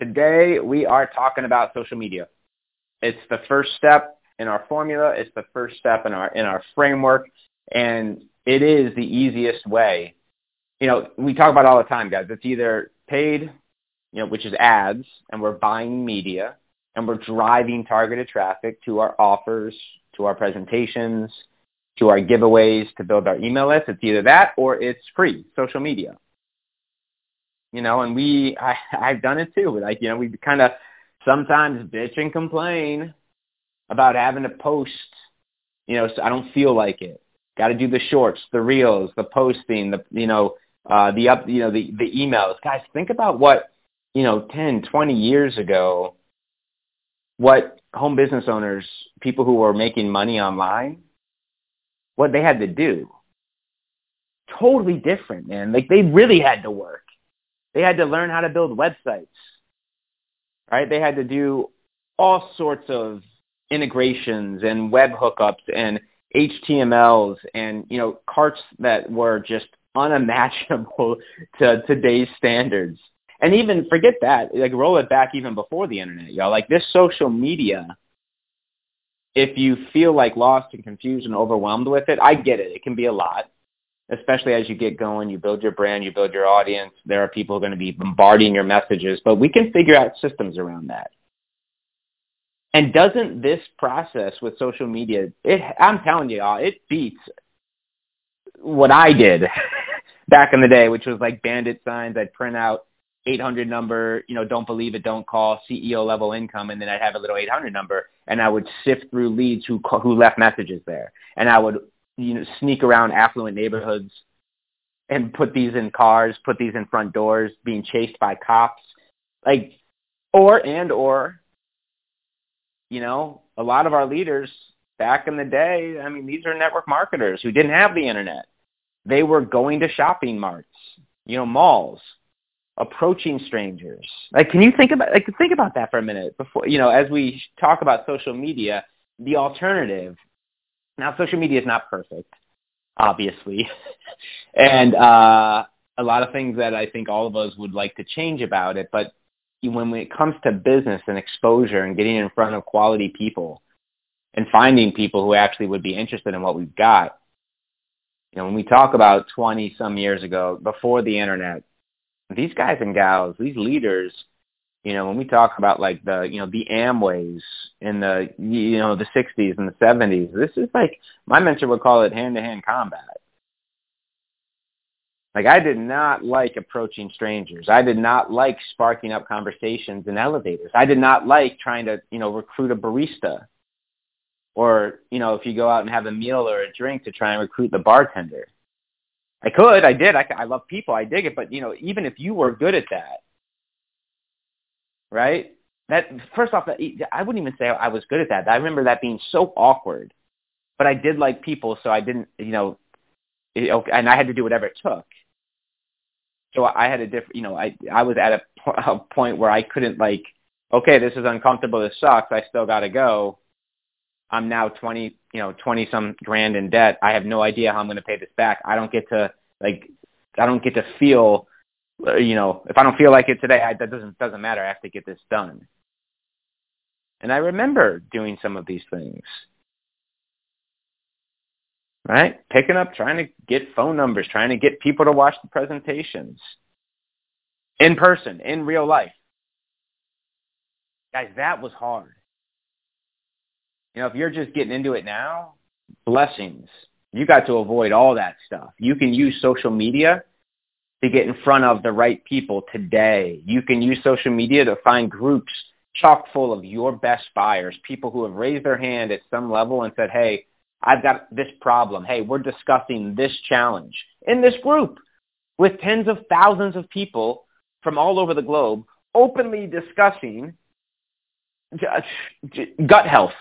Today we are talking about social media. It's the first step in our formula. It's the first step in our in our framework, and it is the easiest way. You know, we talk about all the time, guys. It's either paid, you know, which is ads, and we're buying media, and we're driving targeted traffic to our offers, to our presentations, to our giveaways to build our email list. It's either that or it's free social media you know, and we, I, I've done it too. Like, you know, we kind of sometimes bitch and complain about having to post, you know, so I don't feel like it. Got to do the shorts, the reels, the posting, the, you know, uh, the up, you know, the, the emails. Guys, think about what, you know, 10, 20 years ago, what home business owners, people who were making money online, what they had to do. Totally different, man. Like they really had to work. They had to learn how to build websites, right? They had to do all sorts of integrations and web hookups and HTMLs and, you know, carts that were just unimaginable to today's standards. And even forget that, like roll it back even before the internet, y'all. Like this social media, if you feel like lost and confused and overwhelmed with it, I get it. It can be a lot especially as you get going, you build your brand, you build your audience. There are people who are going to be bombarding your messages, but we can figure out systems around that. And doesn't this process with social media, it, I'm telling you, y'all, it beats what I did back in the day, which was like bandit signs. I'd print out 800 number, you know, don't believe it, don't call, CEO level income, and then I'd have a little 800 number, and I would sift through leads who who left messages there, and I would you know, sneak around affluent neighborhoods and put these in cars, put these in front doors, being chased by cops, like, or and or, you know, a lot of our leaders back in the day. I mean, these are network marketers who didn't have the internet. They were going to shopping marts, you know, malls, approaching strangers. Like, can you think about like think about that for a minute before you know, as we talk about social media, the alternative now, social media is not perfect, obviously, and uh, a lot of things that I think all of us would like to change about it. But when it comes to business and exposure and getting in front of quality people and finding people who actually would be interested in what we've got, you know, when we talk about 20 some years ago, before the internet, these guys and gals, these leaders you know, when we talk about like the, you know, the Amways in the, you know, the 60s and the 70s, this is like, my mentor would call it hand-to-hand combat. Like I did not like approaching strangers. I did not like sparking up conversations in elevators. I did not like trying to, you know, recruit a barista. Or, you know, if you go out and have a meal or a drink to try and recruit the bartender. I could, I did. I, I love people. I dig it. But, you know, even if you were good at that, right? That first off, I wouldn't even say I was good at that. I remember that being so awkward, but I did like people, so I didn't, you know, and I had to do whatever it took. So I had a different, you know, I I was at a, a point where I couldn't like, okay, this is uncomfortable, this sucks, I still got to go. I'm now 20, you know, 20 some grand in debt. I have no idea how I'm going to pay this back. I don't get to like, I don't get to feel Uh, you know, if I don't feel like it today, I, that doesn't doesn't matter. I have to get this done. And I remember doing some of these things. Right? Picking up, trying to get phone numbers, trying to get people to watch the presentations in person, in real life. Guys, that was hard. You know, if you're just getting into it now, blessings. You got to avoid all that stuff. You can use social media to get in front of the right people today. You can use social media to find groups chock full of your best buyers, people who have raised their hand at some level and said, hey, I've got this problem. Hey, we're discussing this challenge in this group with tens of thousands of people from all over the globe openly discussing gut health,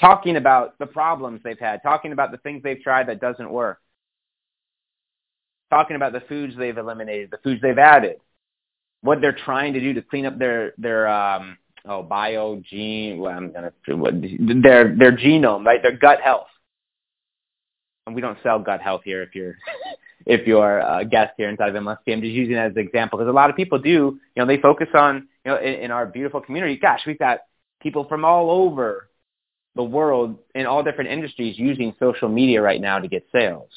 talking about the problems they've had, talking about the things they've tried that doesn't work, talking about the foods they've eliminated, the foods they've added, what they're trying to do to clean up their their um, oh bio gene. Well, I'm gonna their their genome, right? Their gut health. And we don't sell gut health here. If you're if you're a guest here inside of MLSP, I'm just using it as an example because a lot of people do. You know, they focus on you know in, in our beautiful community. Gosh, we've got people from all over the world in all different industries using social media right now to get sales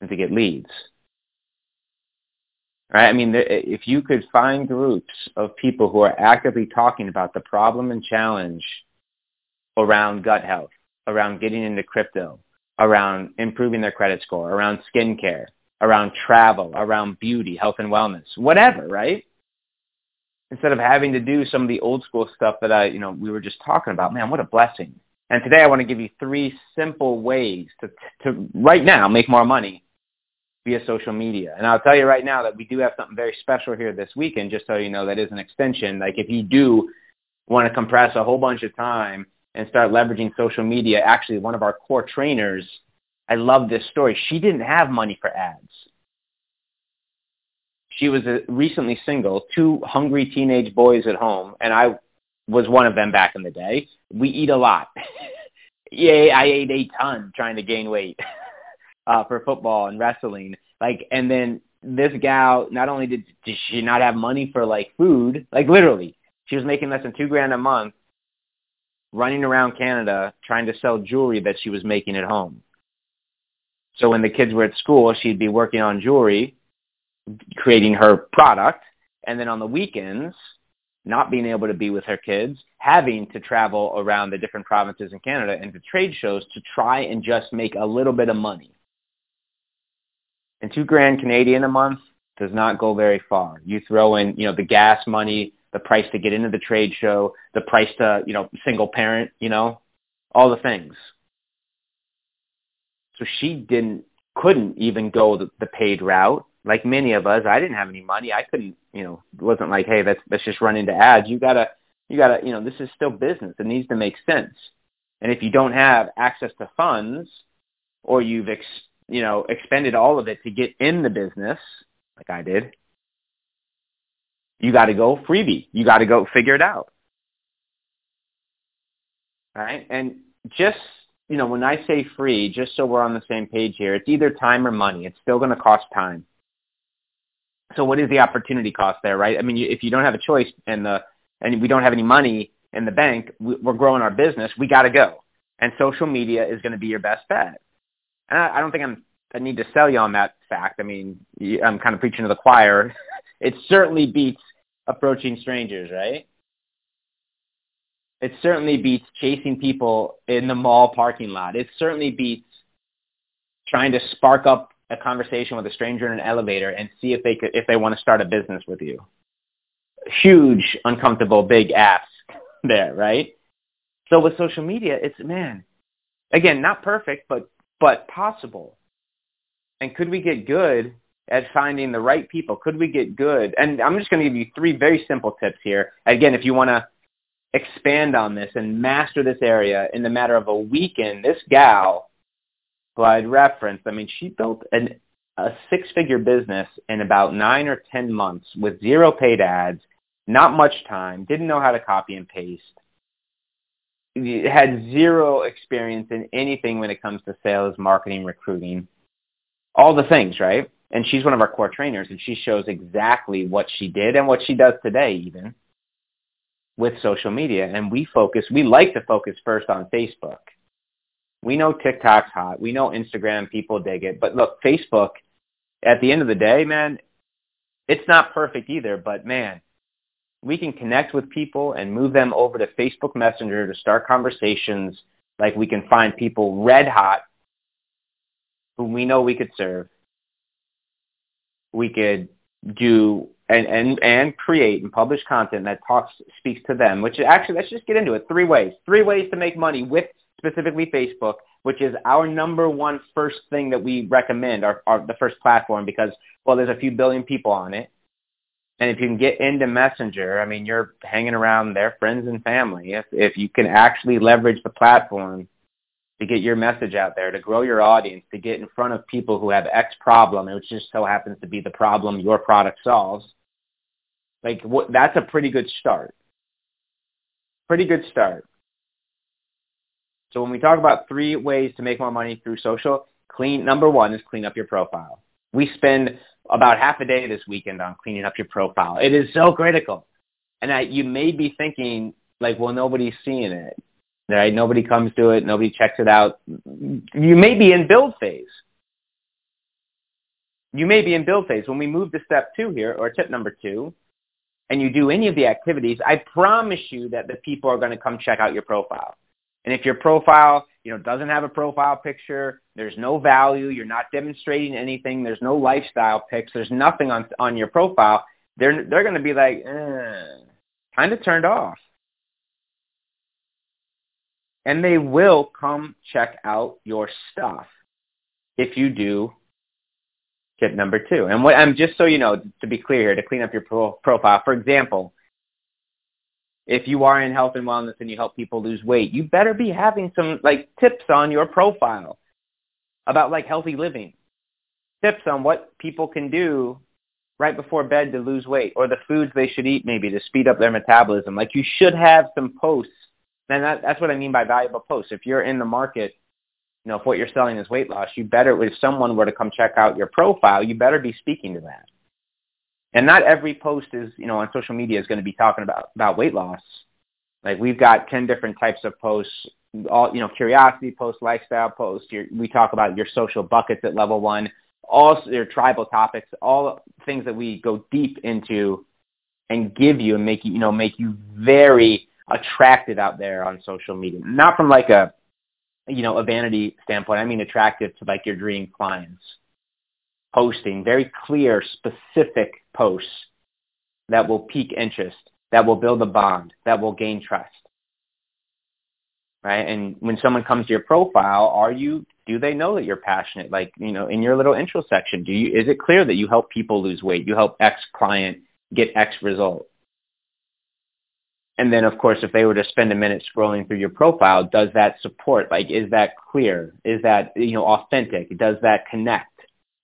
and to get leads. Right? I mean, if you could find groups of people who are actively talking about the problem and challenge around gut health, around getting into crypto, around improving their credit score, around skincare, around travel, around beauty, health and wellness, whatever, right? Instead of having to do some of the old school stuff that I, you know, we were just talking about, man, what a blessing. And today I want to give you three simple ways to, to right now make more money via social media. And I'll tell you right now that we do have something very special here this weekend, just so you know that is an extension. Like if you do want to compress a whole bunch of time and start leveraging social media, actually one of our core trainers, I love this story. She didn't have money for ads. She was uh, recently single, two hungry teenage boys at home, and I was one of them back in the day. We eat a lot. Yay, I ate a ton trying to gain weight. uh, for football and wrestling. Like, and then this gal, not only did, did she not have money for like food, like literally, she was making less than two grand a month running around Canada trying to sell jewelry that she was making at home. So when the kids were at school, she'd be working on jewelry, creating her product, and then on the weekends, not being able to be with her kids, having to travel around the different provinces in Canada and to trade shows to try and just make a little bit of money. And two grand Canadian a month does not go very far. You throw in, you know, the gas money, the price to get into the trade show, the price to, you know, single parent, you know, all the things. So she didn't, couldn't even go the, the paid route. Like many of us, I didn't have any money. I couldn't, you know, wasn't like, hey, let's let's just run into ads. You gotta, you gotta, you know, this is still business. It needs to make sense. And if you don't have access to funds, or you've ex- you know, expended all of it to get in the business, like I did, you got to go freebie. You got to go figure it out. Right? And just, you know, when I say free, just so we're on the same page here, it's either time or money. It's still going to cost time. So what is the opportunity cost there, right? I mean, if you don't have a choice and the and we don't have any money in the bank, we're growing our business, we got to go. And social media is going to be your best bet. And I, I don't think I'm I need to sell you on that fact. I mean, I'm kind of preaching to the choir. it certainly beats approaching strangers, right? It certainly beats chasing people in the mall parking lot. It certainly beats trying to spark up a conversation with a stranger in an elevator and see if they could, if they want to start a business with you. Huge, uncomfortable, big ask there, right? So with social media, it's man, again, not perfect, but but possible. And could we get good at finding the right people? Could we get good? And I'm just going to give you three very simple tips here. Again, if you want to expand on this and master this area in the matter of a weekend, this gal who I'd referenced, I mean, she built an, a six-figure business in about nine or ten months with zero paid ads, not much time, didn't know how to copy and paste, had zero experience in anything when it comes to sales, marketing, recruiting, all the things, right? And she's one of our core trainers, and she shows exactly what she did and what she does today, even with social media. And we focus, we like to focus first on Facebook. We know TikTok's hot. We know Instagram, people dig it. But look, Facebook, at the end of the day, man, it's not perfect either. But man, we can connect with people and move them over to Facebook Messenger to start conversations. Like we can find people red hot whom we know we could serve. We could do and, and, and create and publish content that talks, speaks to them, which actually, let's just get into it. Three ways. Three ways to make money with specifically Facebook, which is our number one first thing that we recommend, our, our, the first platform, because, well, there's a few billion people on it. And if you can get into Messenger, I mean, you're hanging around their friends and family. If if you can actually leverage the platform to get your message out there, to grow your audience, to get in front of people who have X problem, which just so happens to be the problem your product solves, like what, that's a pretty good start. Pretty good start. So when we talk about three ways to make more money through social, clean number one is clean up your profile. We spend about half a day this weekend on cleaning up your profile. It is so critical. And I, you may be thinking like, well, nobody's seeing it. Right? Nobody comes to it. Nobody checks it out. You may be in build phase. You may be in build phase. When we move to step two here, or tip number two, and you do any of the activities, I promise you that the people are going to come check out your profile. And if your profile, you know, doesn't have a profile picture, there's no value, you're not demonstrating anything, there's no lifestyle pics, there's nothing on on your profile, they're they're going to be like, eh, kind of turned off and they will come check out your stuff if you do tip number two. And what I'm just so you know, to be clear here, to clean up your pro- profile. For example, if you are in health and wellness and you help people lose weight, you better be having some like tips on your profile about like healthy living, tips on what people can do right before bed to lose weight or the foods they should eat maybe to speed up their metabolism. Like you should have some posts then that, that's what I mean by valuable posts. If you're in the market, you know, if what you're selling is weight loss, you better, if someone were to come check out your profile, you better be speaking to that. And not every post is, you know, on social media is going to be talking about, about weight loss. Like we've got 10 different types of posts, all, you know, curiosity posts, lifestyle posts. Your, we talk about your social buckets at level one, all your tribal topics, all things that we go deep into and give you and make you, you know, make you very attractive out there on social media. Not from like a, you know, a vanity standpoint. I mean attractive to like your dream clients. Posting very clear, specific posts that will pique interest, that will build a bond, that will gain trust. Right? And when someone comes to your profile, are you do they know that you're passionate? Like, you know, in your little intro section, do you is it clear that you help people lose weight? You help X client get X result? And then, of course, if they were to spend a minute scrolling through your profile, does that support? Like, is that clear? Is that, you know, authentic? Does that connect?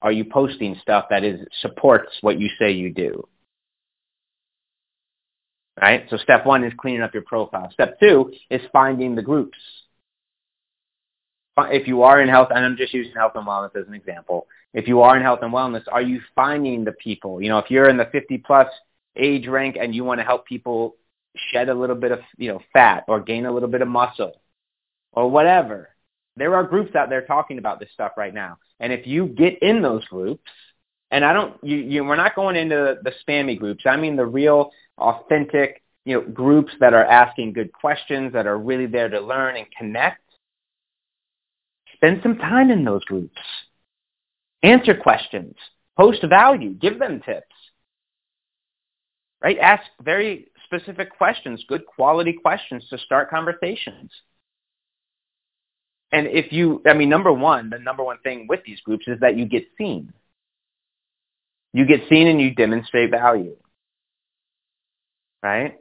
Are you posting stuff that is supports what you say you do? Right? So step one is cleaning up your profile. Step two is finding the groups. If you are in health, and I'm just using health and wellness as an example. If you are in health and wellness, are you finding the people? You know, if you're in the 50 plus age rank and you want to help people shed a little bit of you know fat or gain a little bit of muscle or whatever. There are groups out there talking about this stuff right now. And if you get in those groups, and I don't, you, you, we're not going into the spammy groups. I mean the real, authentic, you know, groups that are asking good questions, that are really there to learn and connect. Spend some time in those groups. Answer questions. Post value. Give them tips. Right? Ask very specific questions, good quality questions to start conversations. And if you, I mean, number one, the number one thing with these groups is that you get seen. You get seen and you demonstrate value. Right?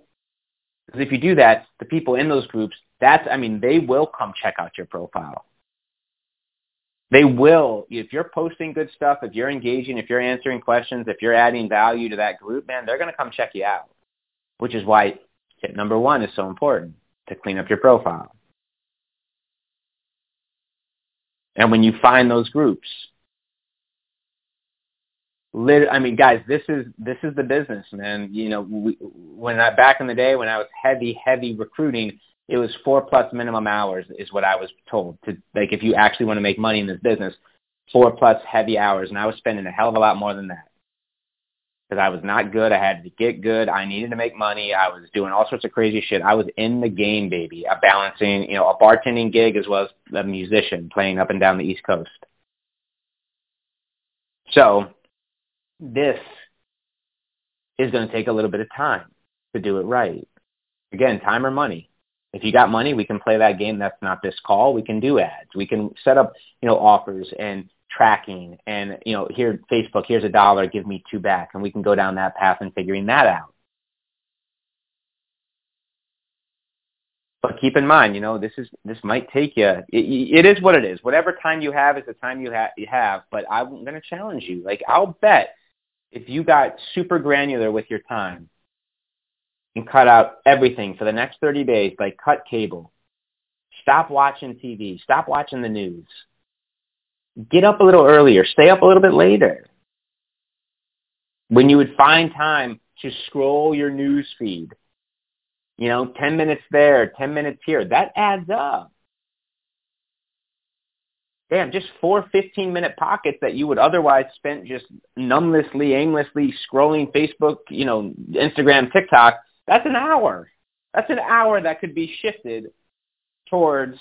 Because if you do that, the people in those groups, that's, I mean, they will come check out your profile. They will, if you're posting good stuff, if you're engaging, if you're answering questions, if you're adding value to that group, man, they're going to come check you out which is why tip number one is so important to clean up your profile. And when you find those groups, I mean, guys, this is this is the business, man. You know, we, when I back in the day when I was heavy, heavy recruiting, it was four plus minimum hours is what I was told to like if you actually want to make money in this business, four plus heavy hours, and I was spending a hell of a lot more than that because I was not good. I had to get good. I needed to make money. I was doing all sorts of crazy shit. I was in the game, baby. A balancing, you know, a bartending gig as well as a musician playing up and down the East Coast. So this is going to take a little bit of time to do it right. Again, time or money. If you got money, we can play that game. That's not this call. We can do ads. We can set up, you know, offers and tracking and, you know, here, Facebook, here's a dollar, give me two back. And we can go down that path and figuring that out. But keep in mind, you know, this is this might take you. It, it is what it is. Whatever time you have is the time you, ha- you have. But I'm going to challenge you. Like I'll bet if you got super granular with your time and cut out everything for the next 30 days, like cut cable, stop watching TV, stop watching the news, get up a little earlier, stay up a little bit later. When you would find time to scroll your news feed, you know, 10 minutes there, 10 minutes here, that adds up. Damn, just four 15-minute pockets that you would otherwise spend just numblessly, aimlessly scrolling Facebook, you know, Instagram, TikTok, that's an hour. That's an hour that could be shifted towards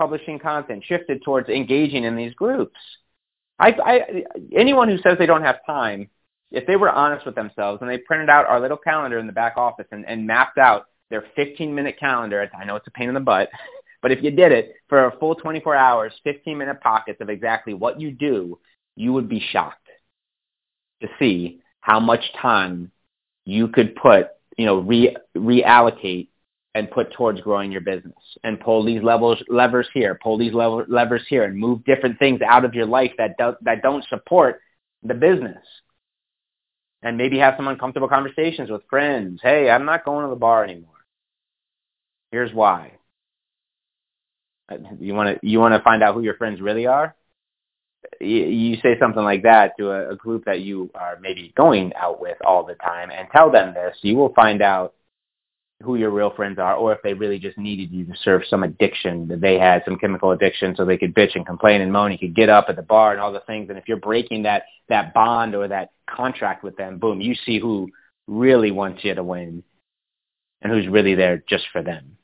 publishing content, shifted towards engaging in these groups. I, I, anyone who says they don't have time, if they were honest with themselves and they printed out our little calendar in the back office and, and mapped out their 15-minute calendar, I know it's a pain in the butt, but if you did it for a full 24 hours, 15-minute pockets of exactly what you do, you would be shocked to see how much time you could put, you know, re- reallocate and put towards growing your business and pull these levels, levers here, pull these lever, levers here and move different things out of your life that, do, that don't support the business. And maybe have some uncomfortable conversations with friends. Hey, I'm not going to the bar anymore. Here's why. Uh, you want to you want to find out who your friends really are? You say something like that to a, a group that you are maybe going out with all the time, and tell them this. You will find out who your real friends are or if they really just needed you to serve some addiction that they had some chemical addiction so they could bitch and complain and moan you could get up at the bar and all the things. And if you're breaking that that bond or that contract with them boom you see who really wants you to win and who's really there just for them.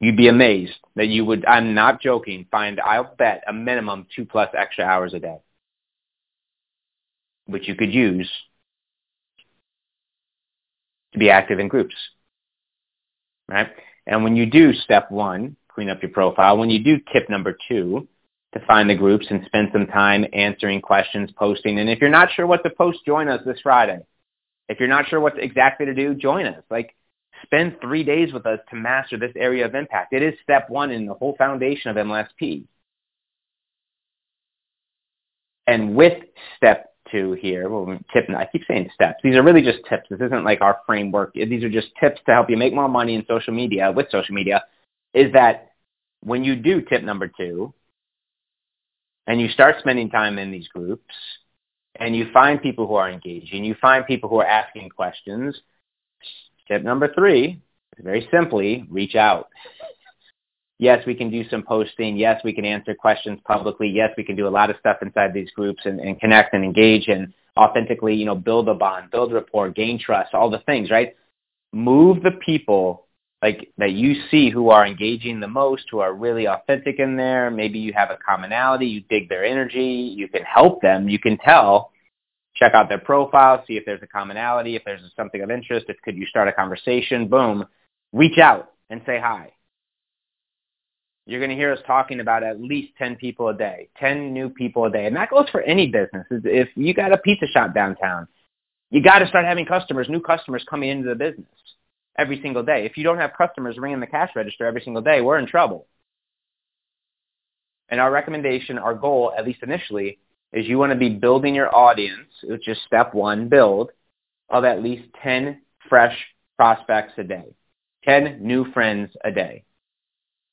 You'd be amazed that you would i'm not joking find i'll bet a minimum two plus extra hours a day which you could use to be active in groups, right? And when you do step one, clean up your profile, when you do tip number two, to find the groups and spend some time answering questions, posting. And if you're not sure what to post, join us this Friday. If you're not sure what exactly to do, join us. Like, spend three days with us to master this area of impact. It is step one in the whole foundation of MLSP. And with step to here. Well, tip. I keep saying steps. These are really just tips. This isn't like our framework. These are just tips to help you make more money in social media with social media. Is that when you do tip number two, and you start spending time in these groups, and you find people who are engaging, you find people who are asking questions. Tip number three, very simply, reach out. Yes, we can do some posting. Yes, we can answer questions publicly. Yes, we can do a lot of stuff inside these groups and, and connect and engage and authentically, you know, build a bond, build rapport, gain trust, all the things, right? Move the people like that you see who are engaging the most, who are really authentic in there. Maybe you have a commonality, you dig their energy, you can help them, you can tell. Check out their profile, see if there's a commonality, if there's something of interest, if could you start a conversation, boom. Reach out and say hi you're going to hear us talking about at least 10 people a day, 10 new people a day. And that goes for any business. If you got a pizza shop downtown, you got to start having customers, new customers coming into the business every single day. If you don't have customers ringing the cash register every single day, we're in trouble. And our recommendation, our goal, at least initially, is you want to be building your audience, which is step one, build, of at least 10 fresh prospects a day, 10 new friends a day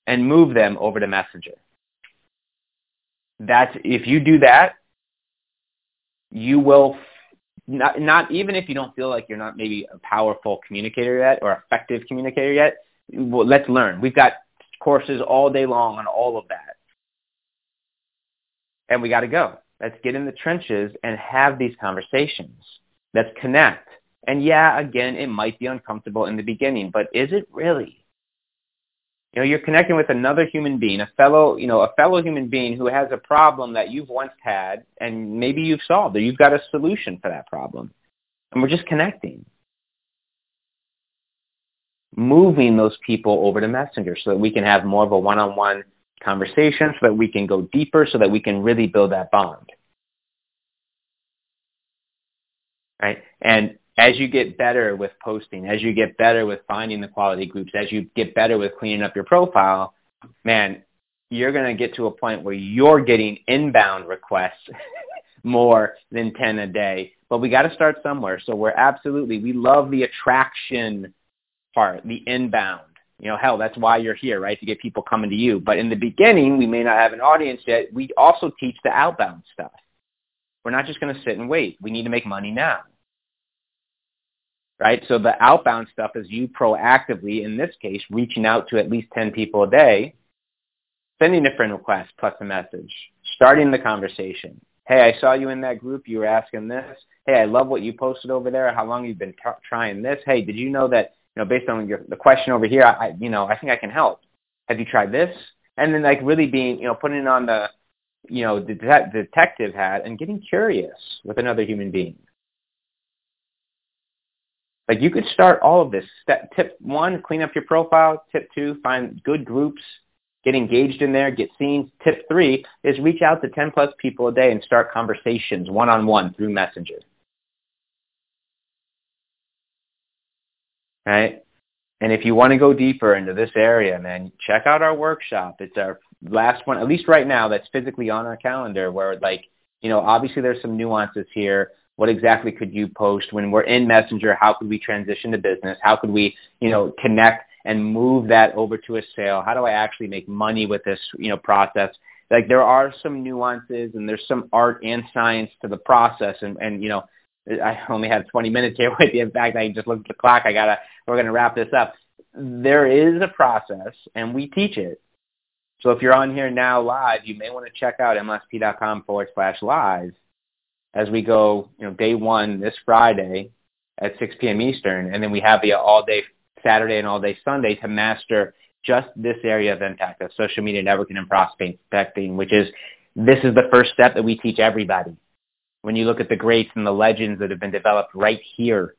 and move them over to Messenger. That's if you do that, you will not, not even if you don't feel like you're not maybe a powerful communicator yet or effective communicator yet. Well, let's learn. We've got courses all day long on all of that, and we got to go. Let's get in the trenches and have these conversations. Let's connect. And yeah, again, it might be uncomfortable in the beginning, but is it really? You know, you're connecting with another human being, a fellow, you know, a fellow human being who has a problem that you've once had and maybe you've solved or you've got a solution for that problem. And we're just connecting. Moving those people over to Messenger so that we can have more of a one-on-one conversation so that we can go deeper so that we can really build that bond. Right? And as you get better with posting, as you get better with finding the quality groups, as you get better with cleaning up your profile, man, you're going to get to a point where you're getting inbound requests more than 10 a day. But we got to start somewhere. So we're absolutely, we love the attraction part, the inbound. You know, hell, that's why you're here, right? To get people coming to you. But in the beginning, we may not have an audience yet. We also teach the outbound stuff. We're not just going to sit and wait. We need to make money now. Right? So the outbound stuff is you proactively, in this case, reaching out to at least 10 people a day, sending a friend request plus a message, starting the conversation. Hey, I saw you in that group. You were asking this. Hey, I love what you posted over there. How long you've been t- trying this? Hey, did you know that you know, based on your, the question over here, I, you know, I think I can help. Have you tried this? And then like really being, you know, putting on the, you know, the det- detective hat and getting curious with another human being. Like you could start all of this. Step, tip one, clean up your profile. Tip two, find good groups, get engaged in there, get seen. Tip three is reach out to 10 plus people a day and start conversations one-on-one through Messenger. right? And if you want to go deeper into this area, man, check out our workshop. It's our last one, at least right now, that's physically on our calendar where like, you know, obviously there's some nuances here. What exactly could you post when we're in Messenger? How could we transition to business? How could we, you know, connect and move that over to a sale? How do I actually make money with this, you know, process? Like there are some nuances and there's some art and science to the process and, and you know, I only have 20 minutes here with you. In fact, I just looked at the clock. I gotta, we're to wrap this up. There is a process, and we teach it. So if you're on here now live, you may want to check out msp.com forward slash live as we go, you know, day one this Friday at 6 p.m. Eastern, and then we have the all day Saturday and all day Sunday to master just this area of impact of social media networking and prospecting, which is this is the first step that we teach everybody when you look at the greats and the legends that have been developed right here,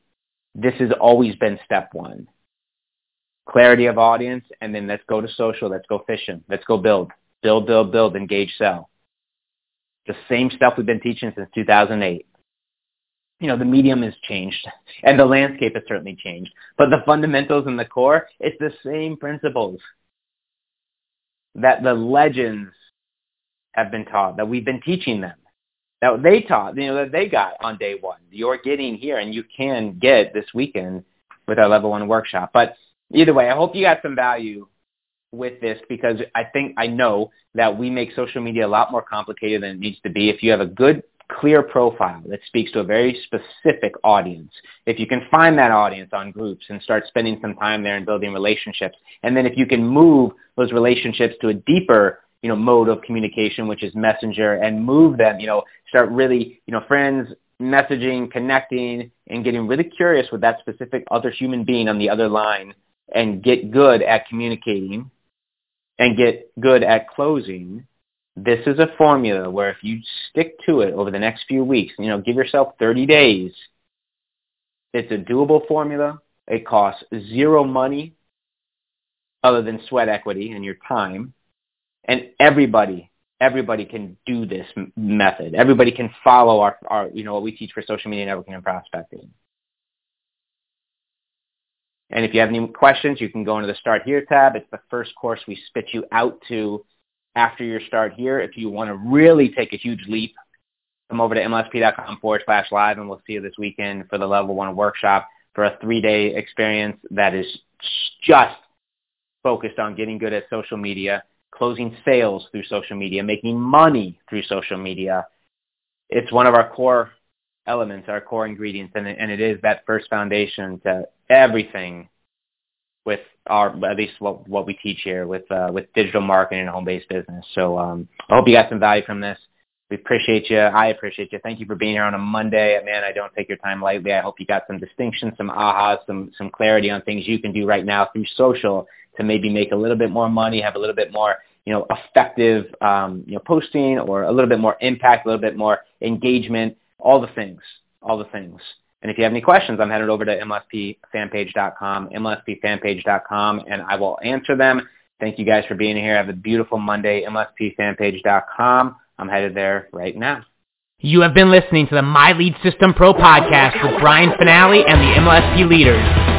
this has always been step one. Clarity of audience, and then let's go to social, let's go fishing, let's go build. Build, build, build, engage, sell. The same stuff we've been teaching since 2008. You know, the medium has changed, and the landscape has certainly changed. But the fundamentals and the core, it's the same principles that the legends have been taught, that we've been teaching them that they taught, you know, that they got on day one. You're getting here, and you can get this weekend with our level one workshop. But either way, I hope you got some value with this because I think I know that we make social media a lot more complicated than it needs to be. If you have a good, clear profile that speaks to a very specific audience, if you can find that audience on groups and start spending some time there and building relationships, and then if you can move those relationships to a deeper you know, mode of communication, which is messenger, and move them, you know, start really, you know, friends, messaging, connecting, and getting really curious with that specific other human being on the other line and get good at communicating and get good at closing, this is a formula where if you stick to it over the next few weeks, you know, give yourself 30 days, it's a doable formula. It costs zero money other than sweat equity and your time and everybody everybody can do this method. Everybody can follow our, our, you know, what we teach for social media networking and prospecting. And if you have any questions, you can go into the Start Here tab. It's the first course we spit you out to after your Start Here. If you want to really take a huge leap, come over to mlsp.com forward slash live, and we'll see you this weekend for the Level 1 workshop for a three-day experience that is just focused on getting good at social media closing sales through social media, making money through social media. It's one of our core elements, our core ingredients, and it, and it is that first foundation to everything with our at least what what we teach here with uh, with digital marketing and home based business. So um, I hope you got some value from this. We appreciate you. I appreciate you. Thank you for being here on a Monday. Man, I don't take your time lightly. I hope you got some distinction, some ahas, some some clarity on things you can do right now through social to maybe make a little bit more money, have a little bit more you know, effective, um, you know, posting or a little bit more impact, a little bit more engagement, all the things, all the things. And if you have any questions, I'm headed over to mlspfanpage.com, mlspfanpage.com, and I will answer them. Thank you guys for being here. Have a beautiful Monday, MLSPfanpage.com. I'm headed there right now. You have been listening to the My Lead System Pro podcast with Brian Fanale and the MLSP leaders.